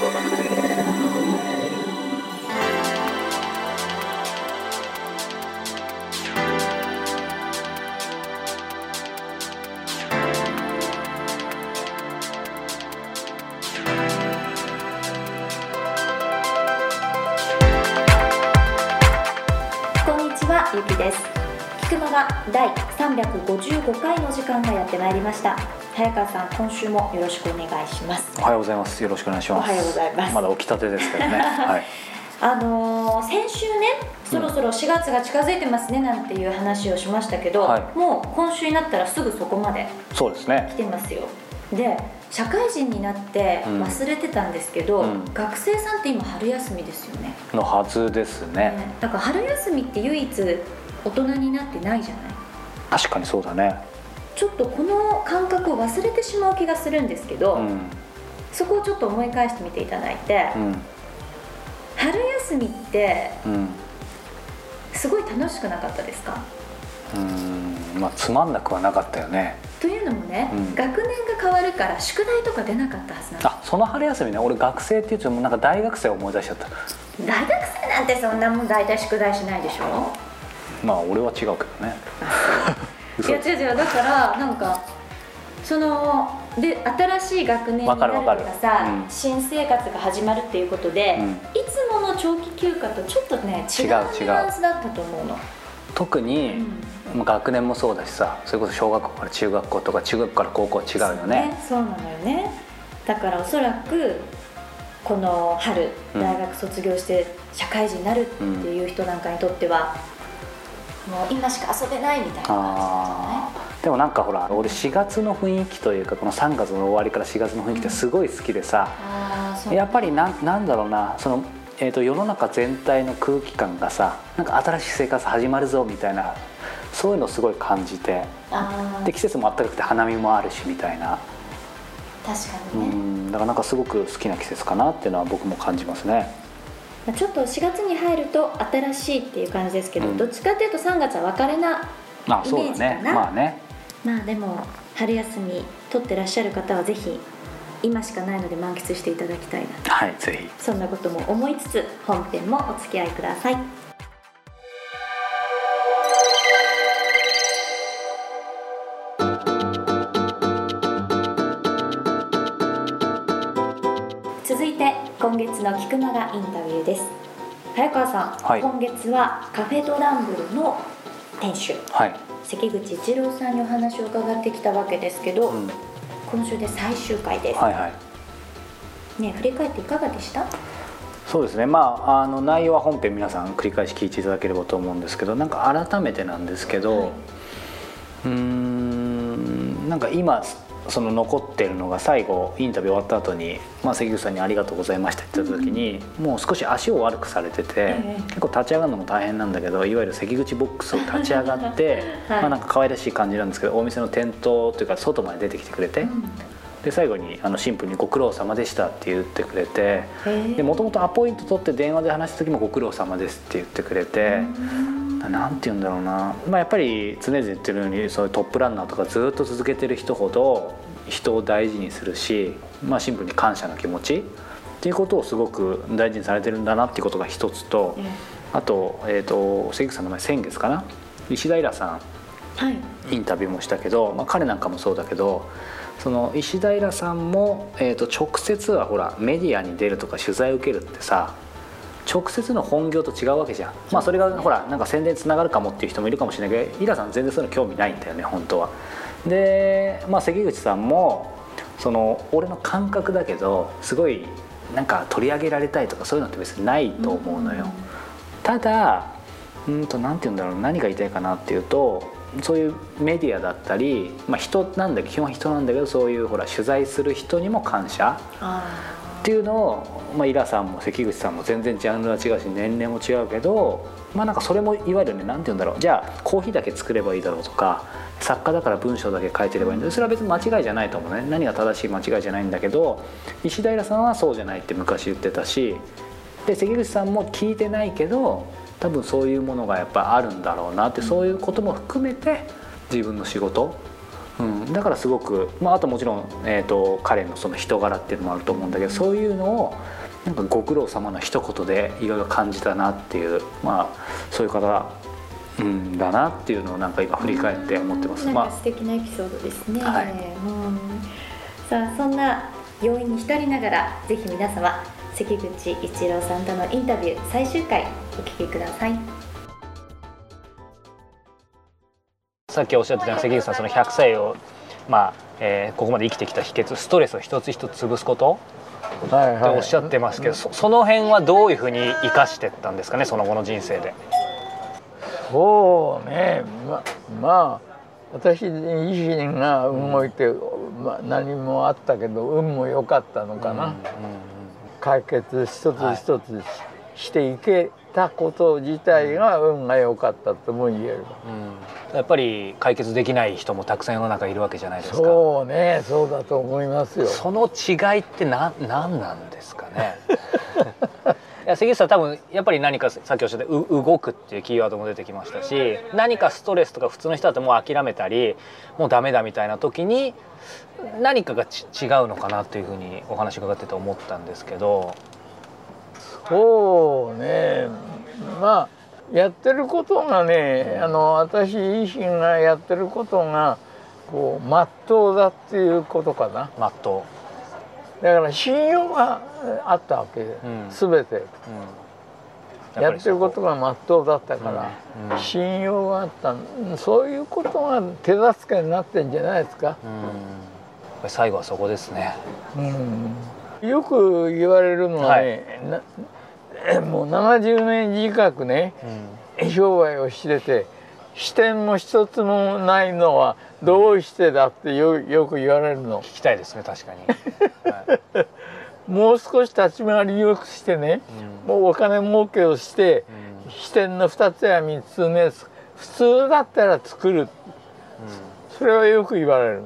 こってまいりました早川さん今週もよろしくお願いしますおはようございます。よろしくお願いします。おはようございますまだ起きたてですけどね。はい。あのー先週ねそろそろ4月が近づいてますねなんていう話をしましたけど、はいもう今週になったらすぐそこまでそうですね来。てますよで社会人になってうん忘れてたんですけど、うん学生さんって今春休みですよねのはずですね。ねだから春休みって唯一大人になってないじゃない確かにそうだね。ちょっとこの感覚を忘れてしまう気がするんですけど、うん。そこをちょっと思い返してみていただいて、うん。春休みってうん。すごい楽しくなかったですか？うん。まあつまんなくはなかったよね。というのもね、うん学年が変わるから宿題とか出なかったはずなんですあ、その春休みね。俺学生っていうともうなんか大学生を思い出しちゃった。大学生なんてそんなもん大体宿題しないでしょ？まあ俺は違うけどね。いや違う違う。だからなんかそので新しい学年になるとかさ、るうん新生活が始まるっていうことで、うん。いつもの長期休暇とちょっとね違うニュアンスだったと思うの。特に、まあ学年もそうだしさ、それこそ小学校から中学校とか中学校から高校は違うよね。そうなのよね。だからおそらくこの春うん。大学卒業して社会人になるっていう人なんかにとっては、もう今しか遊べないみたいな。感じでもなんかほら俺4月の雰囲気というかこの3月の終わりから4月の雰囲気ってすごい好きでさ、うやっぱりなんなんだろうなその、えー、と世の中全体の空気感がさなんか新しい生活始まるぞみたいなそういうのをすごい感じてで季節も暖かくて花見もあるしみたいな。確かうにね、ん。だからなんかすごく好きな季節かなっていうのは僕も感じますねまあちょっと4月に入ると新しいっていう感じですけど、うん。どっちかっていうと3月は別れなイメージかな。まあね。まあでも春休み取ってらっしゃる方はぜひ今しかないので満喫していただきたいなはいぜひ。そんなことも思いつつ本編もお付き合いください今月の菊間がインタビューです。早川さん、はい。今月はカフェドランブルの店主はい、関口一郎さんにお話を伺ってきたわけですけど、うん、今週で最終回です、はいはい。ね振り返っていかがでした？そうですね。まああの内容は本編皆さん繰り返し聞いていただければと思うんですけどなんか改めてなんですけど、はい。うーんなんか今その残ってるのが最後インタビュー終わった後に、まあ、関口さんに「ありがとうございました」って言った時に、もう少し足を悪くされてて、ええ結構立ち上がるのも大変なんだけどいわゆる関口ボックスを立ち上がって、はい。まあなんか可愛らしい感じなんですけどお店の店頭というか外まで出てきてくれて、で最後にあのシンプルに「ご苦労様でした」って言ってくれて。でもともとアポイント取って電話で話した時も「ご苦労様です」って言ってくれて、なんて言うんだろうな、まあ、やっぱり常々言ってるようにそういうトップランナーとかずっと続けてる人ほど人を大事にするし、まあ、シンプルに感謝の気持ちっていうことをすごく大事にされてるんだなっていうことが一つとえあと,、えー、と関口さんの前先月かな？石平さんはい。インタビューもしたけど、まあ、彼なんかもそうだけどその石平さんも、えー、と直接はほらメディアに出るとか取材を受けるってさ直接の本業と違うわけじゃん、まあ、それがほらなんか宣伝につながるかもっていう人もいるかもしれないけどイラさん全然そういうの興味ないんだよね本当は。で、まあ、関口さんもその俺の感覚だけどすごいなんか取り上げられたいとかそういうのって別にないと思うのよ。ただうんと何て言うんだろう何が言いたいかなっていうとそういうメディアだったり、まあ、人なんだ基本は人なんだけどそういうほら取材する人にも感謝。あっていうのを、まあ、イラさんも関口さんも全然ジャンルは違うし年齢も違うけどまあなんかそれもいわゆるね何て言うんだろう。じゃあコーヒーだけ作ればいいだろうとか作家だから文章だけ書いてればいいんだそれは別に間違いじゃないと思うね。何が正しい間違いじゃないんだけど石平さんはそうじゃないって昔言ってたしで関口さんも聞いてないけど多分そういうものがやっぱあるんだろうなってそういうことも含めて自分の仕事うん、だからすごく、まあ、あともちろん、えーと、彼のその人柄っていうのもあると思うんだけどそういうのをなんかご苦労様の一言でいろいろ感じたなっていう、まあ、そういう方うん、だなっていうのをなんか今振り返って思ってます。なんか素敵なエピソードですね。はい、うん、さあそんな要因に浸りながらぜひ皆様関口一郎さんとのインタビュー最終回お聞きください。さっきおっしゃってた関口さんその100歳をまあ、えー、ここまで生きてきた秘訣ストレスを一つ一つ潰すこと。はいっておっしゃってますけど、そその辺はどういうふうに生かしてったんですかねその後の人生で。そうね。ままあ私自身が動いて、うん、まあ、何もあったけど運も良かったのかな、うんうん、解決一つ一つしていけたこと自体が運が良かったとも言える、やっぱり解決できない人もたくさん世の中いるわけじゃないですか。そうねそうだと思いますよ。その違いって何何なんですかね。や関口さん多分やっぱり何かさっきおっしゃった動くっていうキーワードも出てきましたし何かストレスとか普通の人だともう諦めたりもうダメだみたいな時に何かが違うのかなというふうにお話伺ってて思ったんですけど。そうねまあやってることがねあの私自身がやってることがこうまっとうだっていうことかな。まっとうだから信用があったわけ、うん、全て、うん、やってることがまっとうだったから、うん、信用があった。そういうことが手助けになってんじゃないですか、うん、最後はそこですね、うん、よく言われるのはね、はい、もう70年近くね、商売をしてて視点も一つもないのはどうしてだってよよく言われるの。聞きたいですね確かに、はい、もう少し立ち回りよくしてね、うん、もうお金儲けをして、うん、視点の2つや3つね普通だったら作る、うん、それはよく言われる、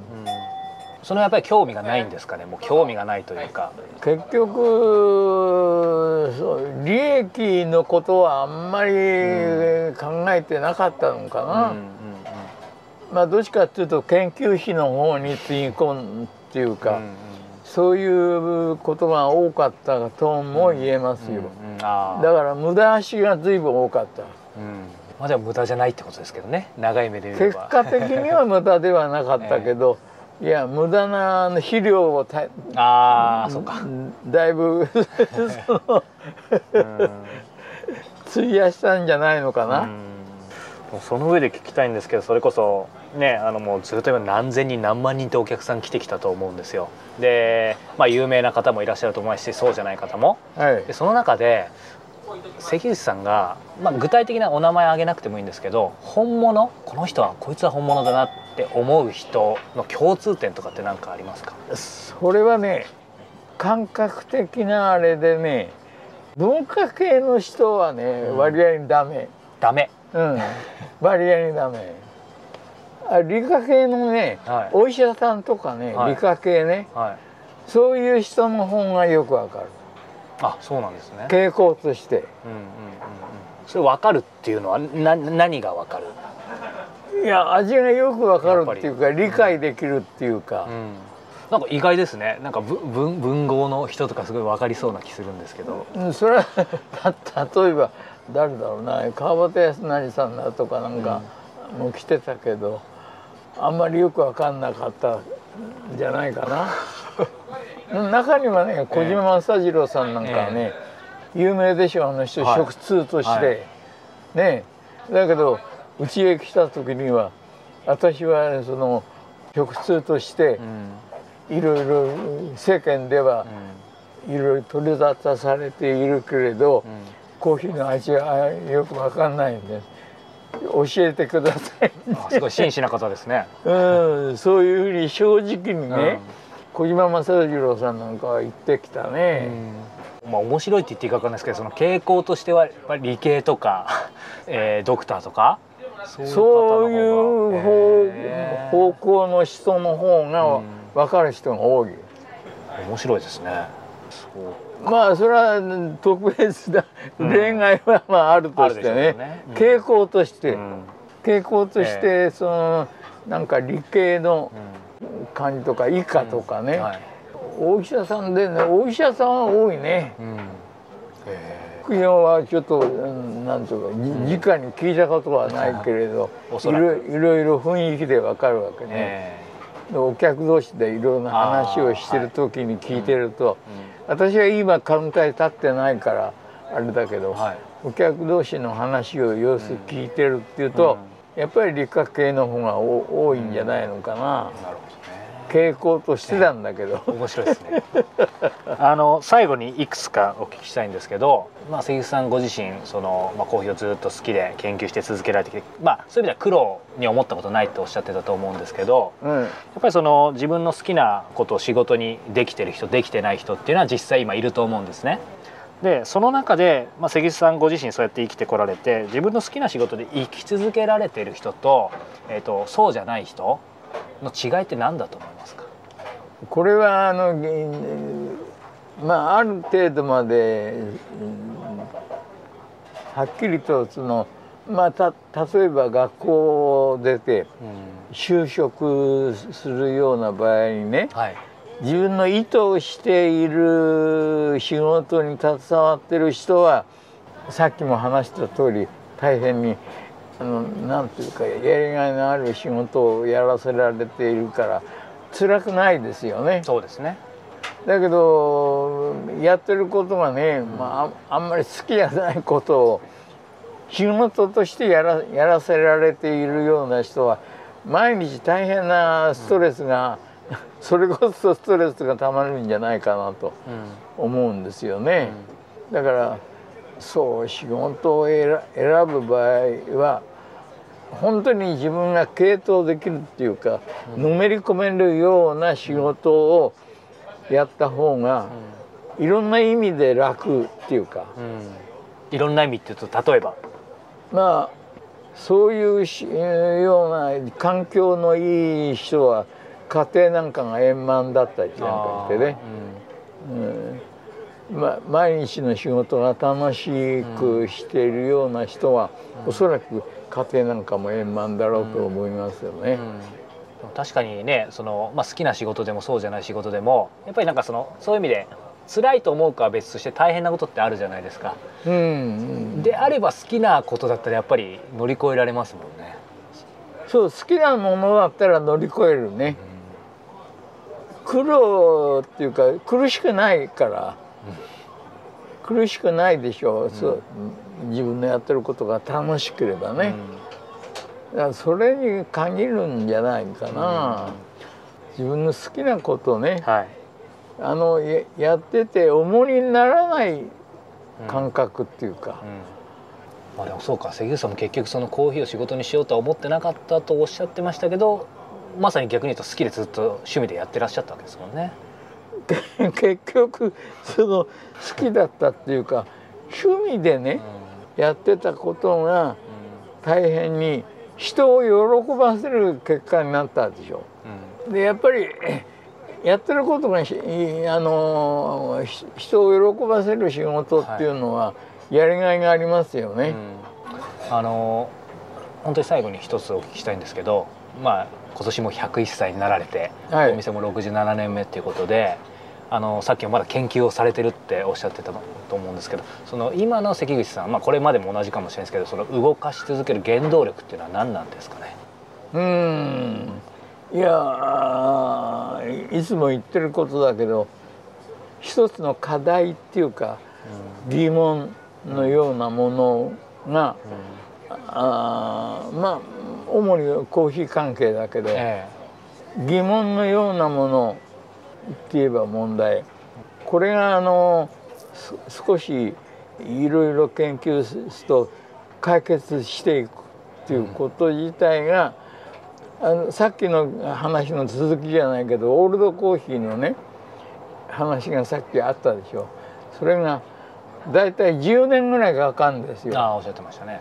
そのやっぱり興味がないんですかね？もう興味がないというか。結局そう利益のことはあんまり考えてなかったのかな、うんまあどっちかっていうと研究費の方につぎ込むっていうか、うんうん、そういうことが多かったとも言えますよ、うんうん、だから無駄足が随分多かった、うん、まあでも無駄じゃないってことですけどね。長い目で結果的には無駄ではなかったけど、えー、いや無駄な肥料をたあそうか。だいぶ 費やしたんじゃないのかな。その上で聞きたいんですけどそれこそねあのもうずっと今何千人何万人ってお客さん来てきたと思うんですよ。で、まあ、有名な方もいらっしゃると思いますしそうじゃない方も、はい、でその中で関口さんが、まあ、具体的なお名前挙げなくてもいいんですけど本物？この人はこいつは本物だなって思う人の共通点とかって何かありますか？それはね感覚的なあれでね文化系の人はね、うん、割合にダメ。ダメ。うん。割合にダメ。あ理科系のね、はい、お医者さんとかね、はい、理科系ね、はい、そういう人の方がよくわかるあそうなんですね。傾向として、うんうんうんうん、それ分かるっていうのはな何が分かる？いや味がよく分かるっていうか理解できるっていうか、うん、なんか意外ですね。なんか文文豪の人とかすごい分かりそうな気するんですけど、うん、それは例えば誰だろうな。川端康成さんだとかなんかも来てたけど、あんまりよく分かんなかったんじゃないかな。中にはね小島正次郎さんなんかはね、えー、有名でしょあの人、はい、食通として、はい、ね。だけどうちへ来た時には私はその食通としていろいろ世間ではいろいろ取り沙汰されているけれど、うん。コーヒーの味はよくわかんないんで教えてくださいすごい真摯な方ですね。うんそういうふうに正直にね、うん、小島正次郎さんなんかは言ってきたね、うん、まあ面白いって言っていいか分かんないですけどその傾向としてはやっぱり理系とか、えー、ドクターとかそういう方向の人の方が分かる人が多い、うん、面白いですね。まあそれは特別な例外はまああるとしてね,、傾向として、傾向としてそのなんか理系の感じとか医科とかね、はい。お医者さんでねお医者さんは多いね。うん。副業はちょっとうんなんていうかじ直に聞いたことはないけれど、いろいろいろ雰囲気でわかるわけね、えでお客同士でいろんな話をしてる時に聞いてると、私は今カウンターに立ってないからあれだけど、えはい。お客同士の話を様子聞いてるっていうと、やっぱり理科系の方がお多いんじゃないのかな、なるほどね。傾向としてなんだけど、面白いですね。あの最後にいくつかお聞きしたいんですけど、まあ、関口さんご自身その、まあ、コーヒーをずっと好きで研究して続けられてきて、まあ、そういう意味では苦労に思ったことないっておっしゃってたと思うんですけどうん、やっぱりその自分の好きなことを仕事にできてる人できてない人っていうのは実際今いると思うんですね。でその中で、まあ、関口さんご自身そうやって生きてこられて自分の好きな仕事で生き続けられてる人と,、えー、とそうじゃない人の違いって何だと思いますか？これはあのぎまあある程度まで、うんはっきりとそのまあた例えば学校を出て就職するような場合にねはい自分の意図している仕事に携わってる人はさっきも話した通り大変にあのなんていうかやりがいのある仕事をやらせられているから辛くないですよね。そうですねだけどやってることがね、まあ、ああんまり好きじゃないことを仕事としてやらやらせられているような人は毎日大変なストレスが、それこそストレスがたまるんじゃないかなと思うんですよね。だからそう仕事を選選ぶ場合は本当に自分が傾倒できるっていうか、のめり込めるような仕事をやった方が、いろんな意味で楽っていうか、いろんな意味っていうと例えば？まあそういうしような環境のいい人は家庭なんかが円満だったりなんかしてね、うん。ま、毎日の仕事が楽しくしているような人は、おそらく家庭なんかも円満だろうと思いますよね。確かにねその、まあ、好きな仕事でもそうじゃない仕事でもやっぱりなんかそのそういう意味で辛いと思うかは別として大変なことってあるじゃないですか。うん。うん。であれば好きなことだったらやっぱり乗り越えられますもんね。そう好きなものだったら乗り越えるね。苦労っていうか苦しくないから、苦しくないでしょう、そう。自分のやってることが楽しければね、だからそれに限るんじゃないかな、自分の好きなことね。はい。あのややってて重荷にならない感覚っていうか、まあでもそうか。関口さんも結局そのコーヒーを仕事にしようとは思ってなかったとおっしゃってましたけどまさに逆に言うと好きでずっと趣味でやってらっしゃったわけですもんね。結局その好きだったっていうか趣味でね、やってたことが大変に人を喜ばせる結果になったでしょ。でやっぱりやってることがしあのひ人を喜ばせる仕事っていうのはやりがいがありますよね。あの本当に最後に一つお聞きしたいんですけど、まあ今年も101歳になられて、はい。お店も67年目っていうことで、あのさっきもまだ研究をされてるっておっしゃってたと思うんですけど、その今の関口さん、まあこれまでも同じかもしれないですけど、その動かし続ける原動力っていうのは何なんですかね？うん。いやーいつも言ってることだけど一つの課題っていうか疑問のようなものが、あーまあ主にコーヒー関係だけど、え疑問のようなものって言えば問題これがあのす少しいろいろ研究すると解決していくっていうこと自体が、あのさっきの話の続きじゃないけどオールドコーヒーのね話がさっきあったでしょそれがだいたい10年ぐらいかかるんですよ。あおっしゃってましたね。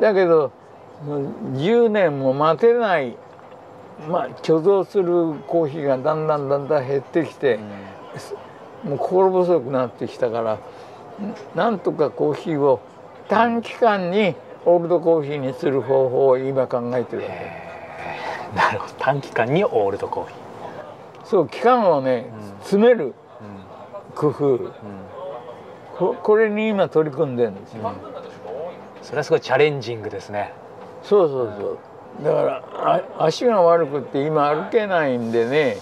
だけど10年も待てない、まあ、貯蔵するコーヒーがだんだんだんだん減ってきて、もう心細くなってきたからなんとかコーヒーを短期間にオールドコーヒーにする方法を今考えてるわけ。なるほど。短期間にオールドコーヒそう期間をね、うん。詰めるー、工夫。うん。ここれに今取り組んでるんですよ、それはすごいチャレンジングですね。そうそうそう。だからあ足が悪くって今歩けないんでね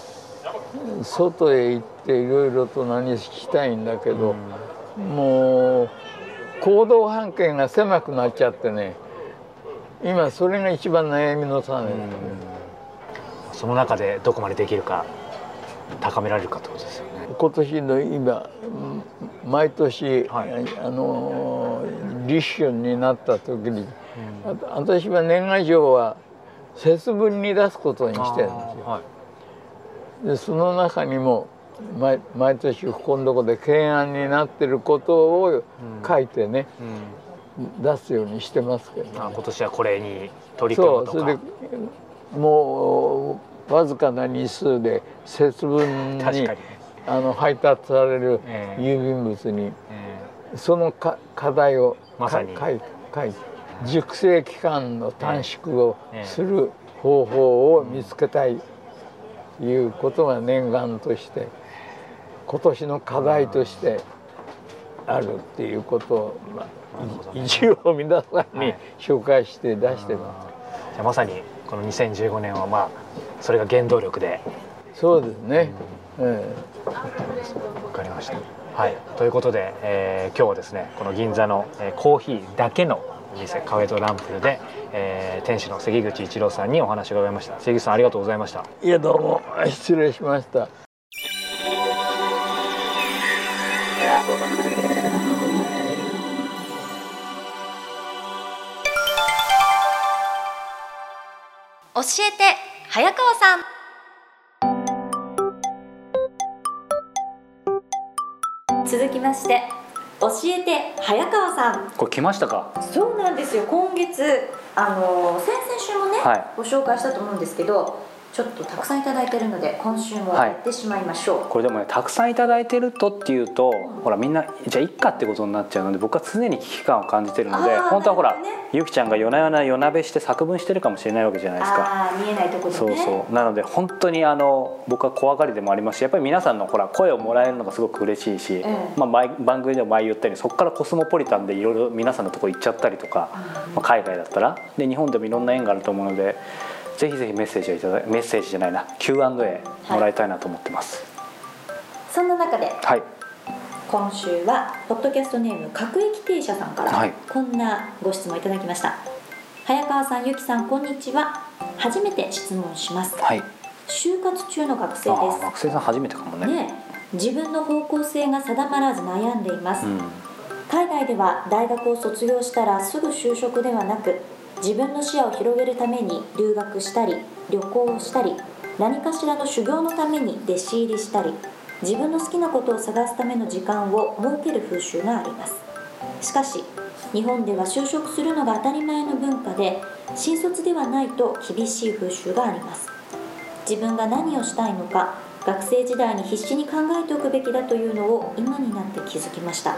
外へ行っていろいろと何したいんだけど、もう行動半径が狭くなっちゃってね今それが一番悩みの種ですね、その中でどこまでできるか高められるかってことですよね。今年の今毎年、はい。あの立春になった時に、あ私は年賀状は節分に出すことにしてるんですよ。はい。でその中にも毎毎年ここのとこで懸案になってることを書いてね、うん。出すようにしてますけど、ね、あ今年はこれに取り組むとか。そうそれでもうわずかな日数で節分にあの配達されるええ。郵便物にえそのか課題をまさにか書いて熟成期間の短縮をええする方法を見つけたいいうことが念願として今年の課題としてあるっていうことを、まあ、い一応皆さんにはい紹介して出してます。じゃあまさにこの2015年はまあそれが原動力でそうですね。えわかりました。はい、ということで、えー今日はですねこの銀座の、えーコーヒーだけのお店カフェとランプルで、えー店主の関口一郎さんにお話を伺いました。関口さんありがとうございました。えいやどうも失礼しました。教えて早川さん続きまして教えて早川さん。これ来ましたか？そうなんですよ。今月あの先々週もね、はい。ご紹介したと思うんですけどちょっとたくさんいただいてるので今週もはいやってしまいましょう、これでもねたくさんいただいてるとっていうとほらみんなじゃあいっかってことになっちゃうので僕は常に危機感を感じてるので本当はほら、ねゆきちゃんが夜な夜な夜なべして作文してるかもしれないわけじゃないですか。見えないところでそうねそう。なので本当にあの僕は怖がりでもあります。しやっぱり皆さんのほら声をもらえるのがすごく嬉しいし、ええまあ、前番組でも前言ったようにそこからコスモポリタンでいろいろ皆さんのところ行っちゃったりとか、まあ、海外だったら。で日本でもいろんな縁があると思うのでぜひぜひメッセージをいただメッセージじゃないな Q&A もらいたいなと思ってます。そんな中ではい、今週はポッドキャストネーム各駅停車さんから、はい。こんなご質問いただきました。早川さんゆきさんこんにちは。初めて質問します。はい、就活中の学生あです。ー学生さん初めてかもね。ねえ。自分の方向性が定まらず悩んでいます、うん。海外では大学を卒業したらすぐ就職ではなく自分の視野を広げるために留学したり旅行をしたり何かしらの修行のために弟子入りしたり自分の好きなことを探すための時間を設ける風習があります。しかし日本では就職するのが当たり前の文化で新卒ではないと厳しい風習があります。自分が何をしたいのか学生時代に必死に考えておくべきだというのを今になって気づきました。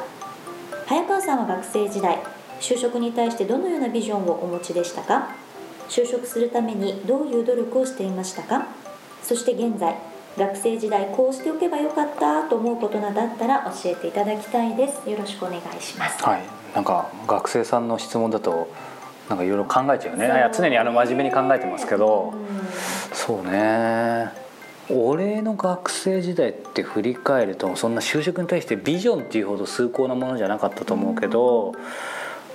早川さんは学生時代就職に対してどのようなビジョンをお持ちでしたか？就職するためにどういう努力をしていましたか？そして現在学生時代こうしておけばよかったと思うことなどあったら教えていただきたいです。よろしくお願いします。はい、なんか学生さんの質問だとなんかいろいろ考えちゃうね。いや常にあの真面目に考えてますけど。うん。そうね。俺の学生時代って振り返るとそんな就職に対してビジョンっていうほど崇高なものじゃなかったと思うけど、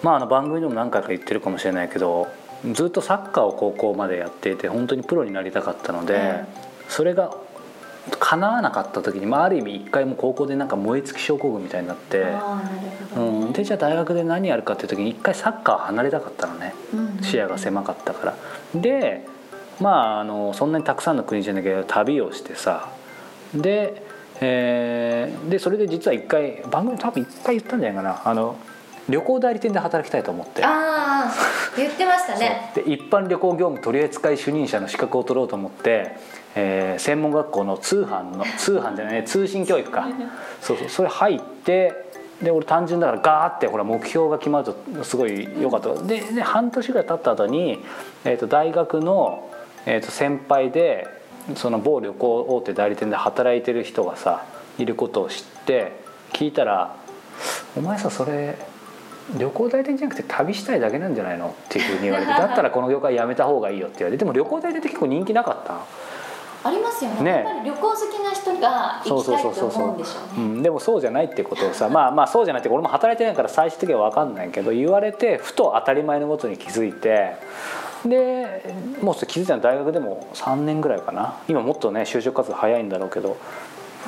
まああの番組でも何回か言ってるかもしれないけどずっとサッカーを高校までやっていて本当にプロになりたかったので、うん。それが叶わなかった時に、まあ、ある意味一回も高校でなんか燃え尽き症候群みたいになって。ねうん、でじゃあ大学で何やるかっていう時に一回サッカーを離れたかったのね。うん視野が狭かったから。でまああのそんなにたくさんの国じゃなきゃ旅をしてさで,、えーでそれで実は一回番組多分一回言ったんじゃないかな。あの旅行代理店で働きたいと思って。ああ言ってましたね。で一般旅行業務取扱主任者の資格を取ろうと思って、えー専門学校の通販の通販じゃないね通信教育か。そうそう。それ入ってで俺単純だからガーってほら目標が決まるとすごい良かった。でで半年ぐらい経った後に、えー、と大学の、えー、と先輩でその某旅行大手代理店で働いてる人がさいることを知って聞いたら「お前さそれ旅行代理店じゃなくて旅したいだけなんじゃないの?」っていうふうに言われて「だったらこの業界やめた方がいいよ」って言われてでも旅行代理店って結構人気なかった？ありますよね。ね。やっぱり旅行好きな人が行きたいと思うんでしょうね。うん、でもそうじゃないってことをさ まあまあそうじゃないって俺も働いてないから最終的には分かんないけど言われてふと当たり前のことに気づいてでもう気づいたのは大学でも3年ぐらいかな。今もっとね就職活動早いんだろうけど。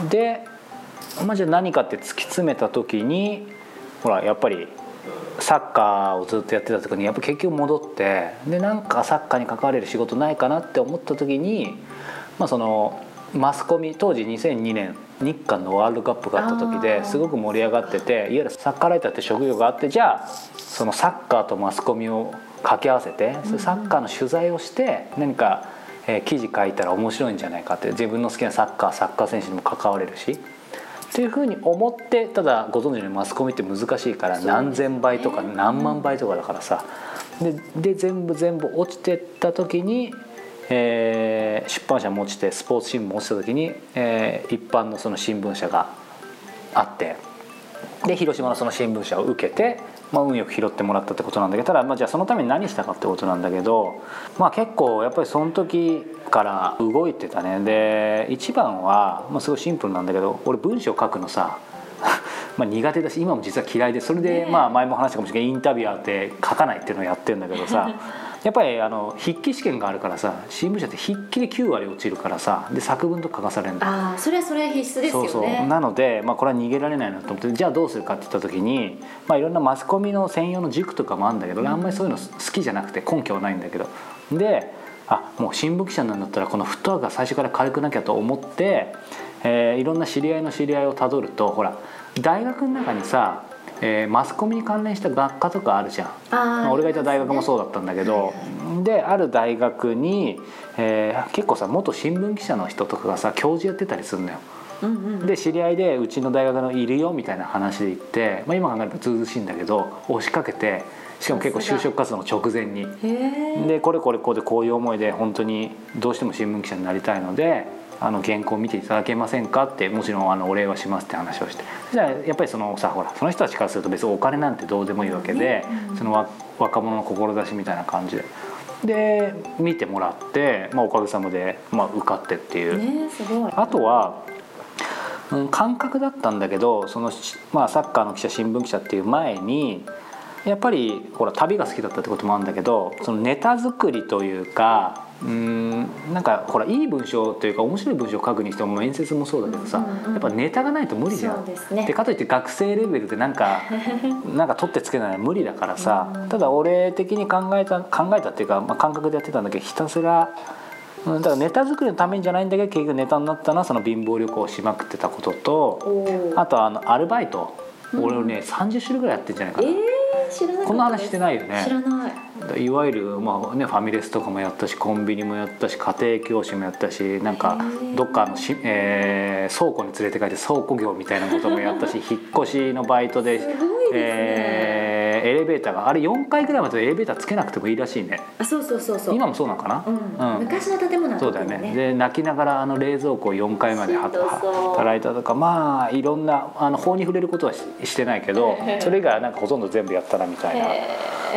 で、まあ、じゃあ何かって突き詰めた時にほらやっぱりサッカーをずっとやってた時にやっぱ結局戻ってでなんかサッカーに関われる仕事ないかなって思った時に、まあ、そのマスコミ当時2002年日韓のワールドカップがあった時ですごく盛り上がってていわゆるサッカーライターって職業があってじゃあそのサッカーとマスコミを掛け合わせてそれサッカーの取材をして何か、えー記事書いたら面白いんじゃないかって自分の好きなサッカーサッカー選手にも関われるし。っていうふうに思ってただご存知のようにマスコミって難しいから何千倍とか何万倍とかだからさ。でで全部全部落ちてった時に、えー出版社も落ちてスポーツ新聞も落ちた時に、えー一般のその新聞社があってで広島のその新聞社を受けて、まあ、運よく拾ってもらったってことなんだけどただ、まあ、じゃあそのために何したかってことなんだけど、まあ、結構やっぱりその時から動いてたね。で一番は、まあ、すごいシンプルなんだけど俺文章書くのさ まあ苦手だし今も実は嫌いでそれで、まあ前も話したかもしれないインタビュアーって書かないっていうのをやってるんだけどさ やっぱりあの筆記試験があるからさ新聞社って筆記で9割落ちるからさで作文とか書かされるんだ。ああそれはそれ必須ですよね。そうそう。なので、まあ、これは逃げられないなと思ってじゃあどうするかって言った時に、まあ、いろんなマスコミの専用の塾とかもあるんだけど、俺あんまりそういうの好きじゃなくて根拠はないんだけど。であもう新聞記者なんだったらこのフットワークが最初から軽くなきゃと思って、えーいろんな知り合いの知り合いをたどるとほら大学の中にさ、えーマスコミに関連した学科とかあるじゃん。あまあ俺がいた大学もそうだったんだけど、である大学に、えー結構さ元新聞記者の人とかがさ教授やってたりするのよ。うんうんで知り合いでうちの大学のいるよみたいな話で言って、まあ、今考えればずうずうしいんだけど押しかけてしかも結構就職活動の直前に。でこれこれこうでこういう思いで本当にどうしても新聞記者になりたいのであの原稿を見ていただけませんか？ってもちろんあのお礼はしますって話をして。じゃあやっぱりそのさほらその人たちからすると別にお金なんてどうでもいいわけで、そのわ若者の志みたいな感じで。で見てもらって、まあ、おかげさまで、まあ、受かってっていう。ねすごい。あとは、うん、感覚だったんだけどその、しまあ、サッカーの記者新聞記者っていう前にやっぱりほら旅が好きだったってこともあるんだけどそのネタ作りというかうんなんかほらいい文章というか面白い文章を書くにしても面接もそうだけどさ、やっぱネタがないと無理じゃん。ですね。でかといって学生レベルでなんか なんか取ってつけないのは無理だからさ、うんただ俺的に考えた考えたっていうか、まあ、感覚でやってたんだけどひたすら、うん、だからネタ作りのためにじゃないんだけど結局ネタになったのはその貧乏旅行をしまくってたこととあとあのアルバイト、うん。俺ね30種類ぐらいやってんじゃないかな。えー、知らなかったです。こんな話してないよね。知らない。いわゆる、まあね、ファミレスとかもやったしコンビニもやったし家庭教師もやったしなんかどっかのし、えー倉庫に連れて帰って倉庫業みたいなこともやったし 引っ越しのバイトでね。えーエレベーターがあれ4階ぐらいまでエレベーターつけなくてもいいらしいね。あそうそうそうそう。今もそうなのかな、うん。うん。昔の建物はそうだよね。で泣きながらあの冷蔵庫を4階まで働いたとかまあいろんなあの法に触れることはししてないけどそれ以外はなんかほとんど全部やったなみたいな。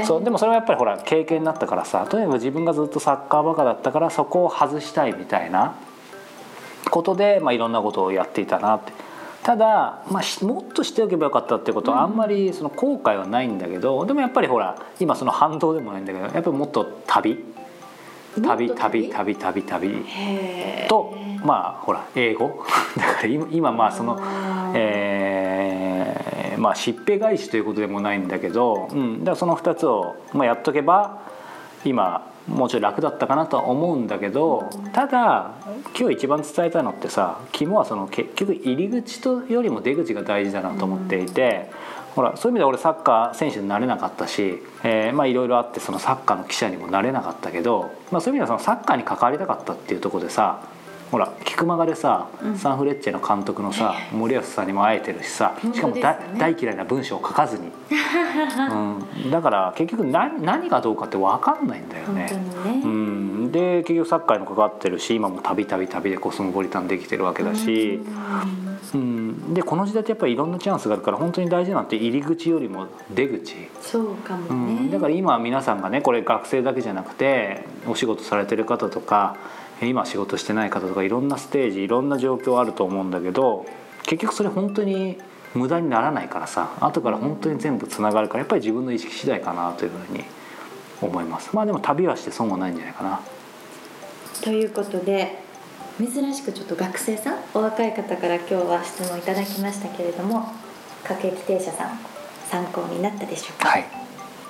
そうでもそれはやっぱりほら経験になったからさとにかく自分がずっとサッカーバカだったからそこを外したいみたいなことで、まあ、いろんなことをやっていたなってただ、まあ、しもっとしておけばよかったってことはあんまりその後悔はないんだけど、でもやっぱりほら今その反動でもないんだけどやっぱりもっと旅？旅旅旅旅。旅とまあほら英語。だから今今まあそのえーまあしっぺ返しということでもないんだけど、うん、だからその2つを、まあ、やっとけば今もうちょい楽だったかなとは思うんだけどただ今日一番伝えたのってさ肝はその結局入り口とよりも出口が大事だなと思っていて。ほらそういう意味で俺サッカー選手になれなかったし、えまあいろいろあってそのサッカーの記者にもなれなかったけど、まあ、そういう意味ではそのサッカーに関わりたかったっていうとこでさほら菊間がでさ、サンフレッチェの監督のさ 森保さんにも会えてるしさしかもだ、大嫌いな文章を書かずに、うん、だから結局何何がどうかって分かんないんだよね。ね、うん、で結局サッカーにも関わってるし今もたびたび旅でコスモポリタンできてるわけだし、うん、でこの時代ってやっぱりいろんなチャンスがあるから本当に大事なのって入り口よりも出口。そうかうもね、ん、だから今皆さんがねこれ学生だけじゃなくてお仕事されてる方とかえ今仕事してない方とかいろんなステージいろんな状況あると思うんだけど結局それ本当に無駄にならないからさ後から本当に全部つながるからやっぱり自分の意識次第かなというふうに思います。まあでも旅はして損はないんじゃないかな。ということで珍しくちょっと学生さんお若い方から今日は質問いただきましたけれども各駅停車さん参考になったでしょうか、はい。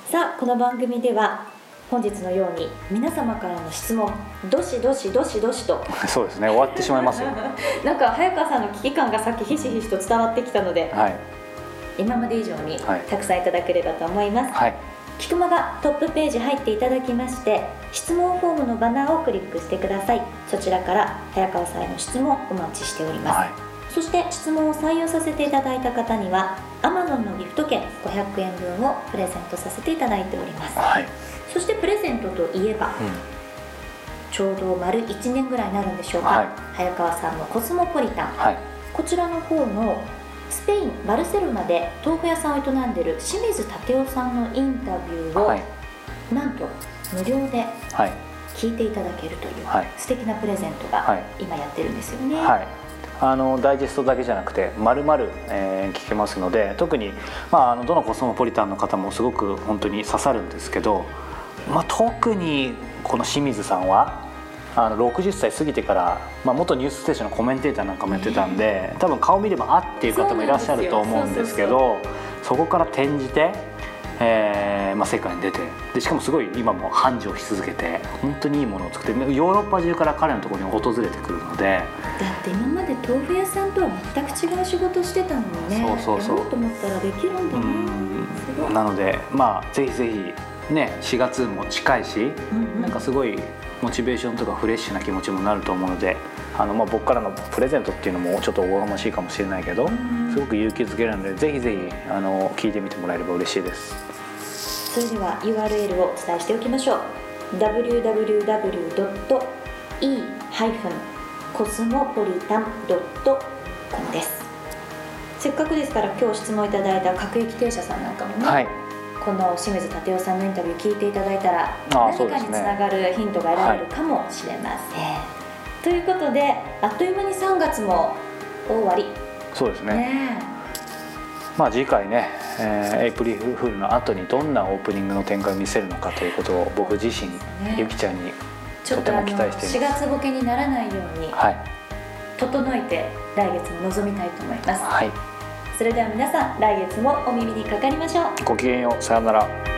さあこの番組では本日のように皆様からの質問どしどしどしどしと。そうですね終わってしまいますよ。なんか早川さんの危機感がさっきひしひしと伝わってきたのではい。今まで以上にはい。たくさんいただければと思います、はい。菊間がトップページ入っていただきまして質問フォームのバナーをクリックしてください。そちらから早川さんへの質問お待ちしております、はい。そして質問を採用させていただいた方には Amazon のギフト券500円分をプレゼントさせていただいております。はい、そしてプレゼントといえばうん。ちょうど丸1年ぐらいになるんでしょうか、はい。早川さんのコスモポリタン。はい。こちらの方のスペイン・バルセロナで豆腐屋さんを営んでいる清水立夫さんのインタビューを、はい。なんと無料ではい。聞いていただけるという、はい。素敵なプレゼントがはい。今やってるんですよね、はい、あのダイジェストだけじゃなくて丸々、えー聞けますので特に、まあ、あのどのコスモポリタンの方もすごく本当に刺さるんですけど、まあ、特にこの清水さんはあの60歳過ぎてから、まあ、元「ニュースステーション」のコメンテーターなんかもやってたん。で多分顔見ればあっていう方もいらっしゃると思うんですけどそこから転じて、えーまあ、世界に出てでしかもすごい今も繁盛し続けて本当にいいものを作ってヨーロッパ中から彼のところに訪れてくるので。だって今まで豆腐屋さんとは全く違う仕事してたのにねそうそうそう。やろうと思ったらできるんだねなのでまあぜひぜひね4月も近いし、うんうん。なんかすごいモチベーションとかフレッシュな気持ちもなると思うのであの、まあ、僕からのプレゼントっていうのもちょっとおこがましいかもしれないけど、んすごく勇気づけるのでぜひぜひあの聞いてみてもらえれば嬉しいです。それでは URL をお伝えしておきましょう。www.e-cosmopolitan.com です。せっかくですから今日質問いただいた各駅停車さんなんかもね、はい、この清水立夫さんのインタビュー聞いていただいたら何かにつながるヒントが得られるかもしれません、ということであっという間に3月も終わり。そうですね。ねまあ、次回ね、えーエイプリルフールの後にどんなオープニングの展開を見せるのかということを僕自身、ねゆきちゃんにとても期待してい4ます。月ボケにならないようにはい、整えて来月も臨みたいと思います。はい、それでは皆さん来月もお耳にかかりましょう。ごきげんよう。さようなら。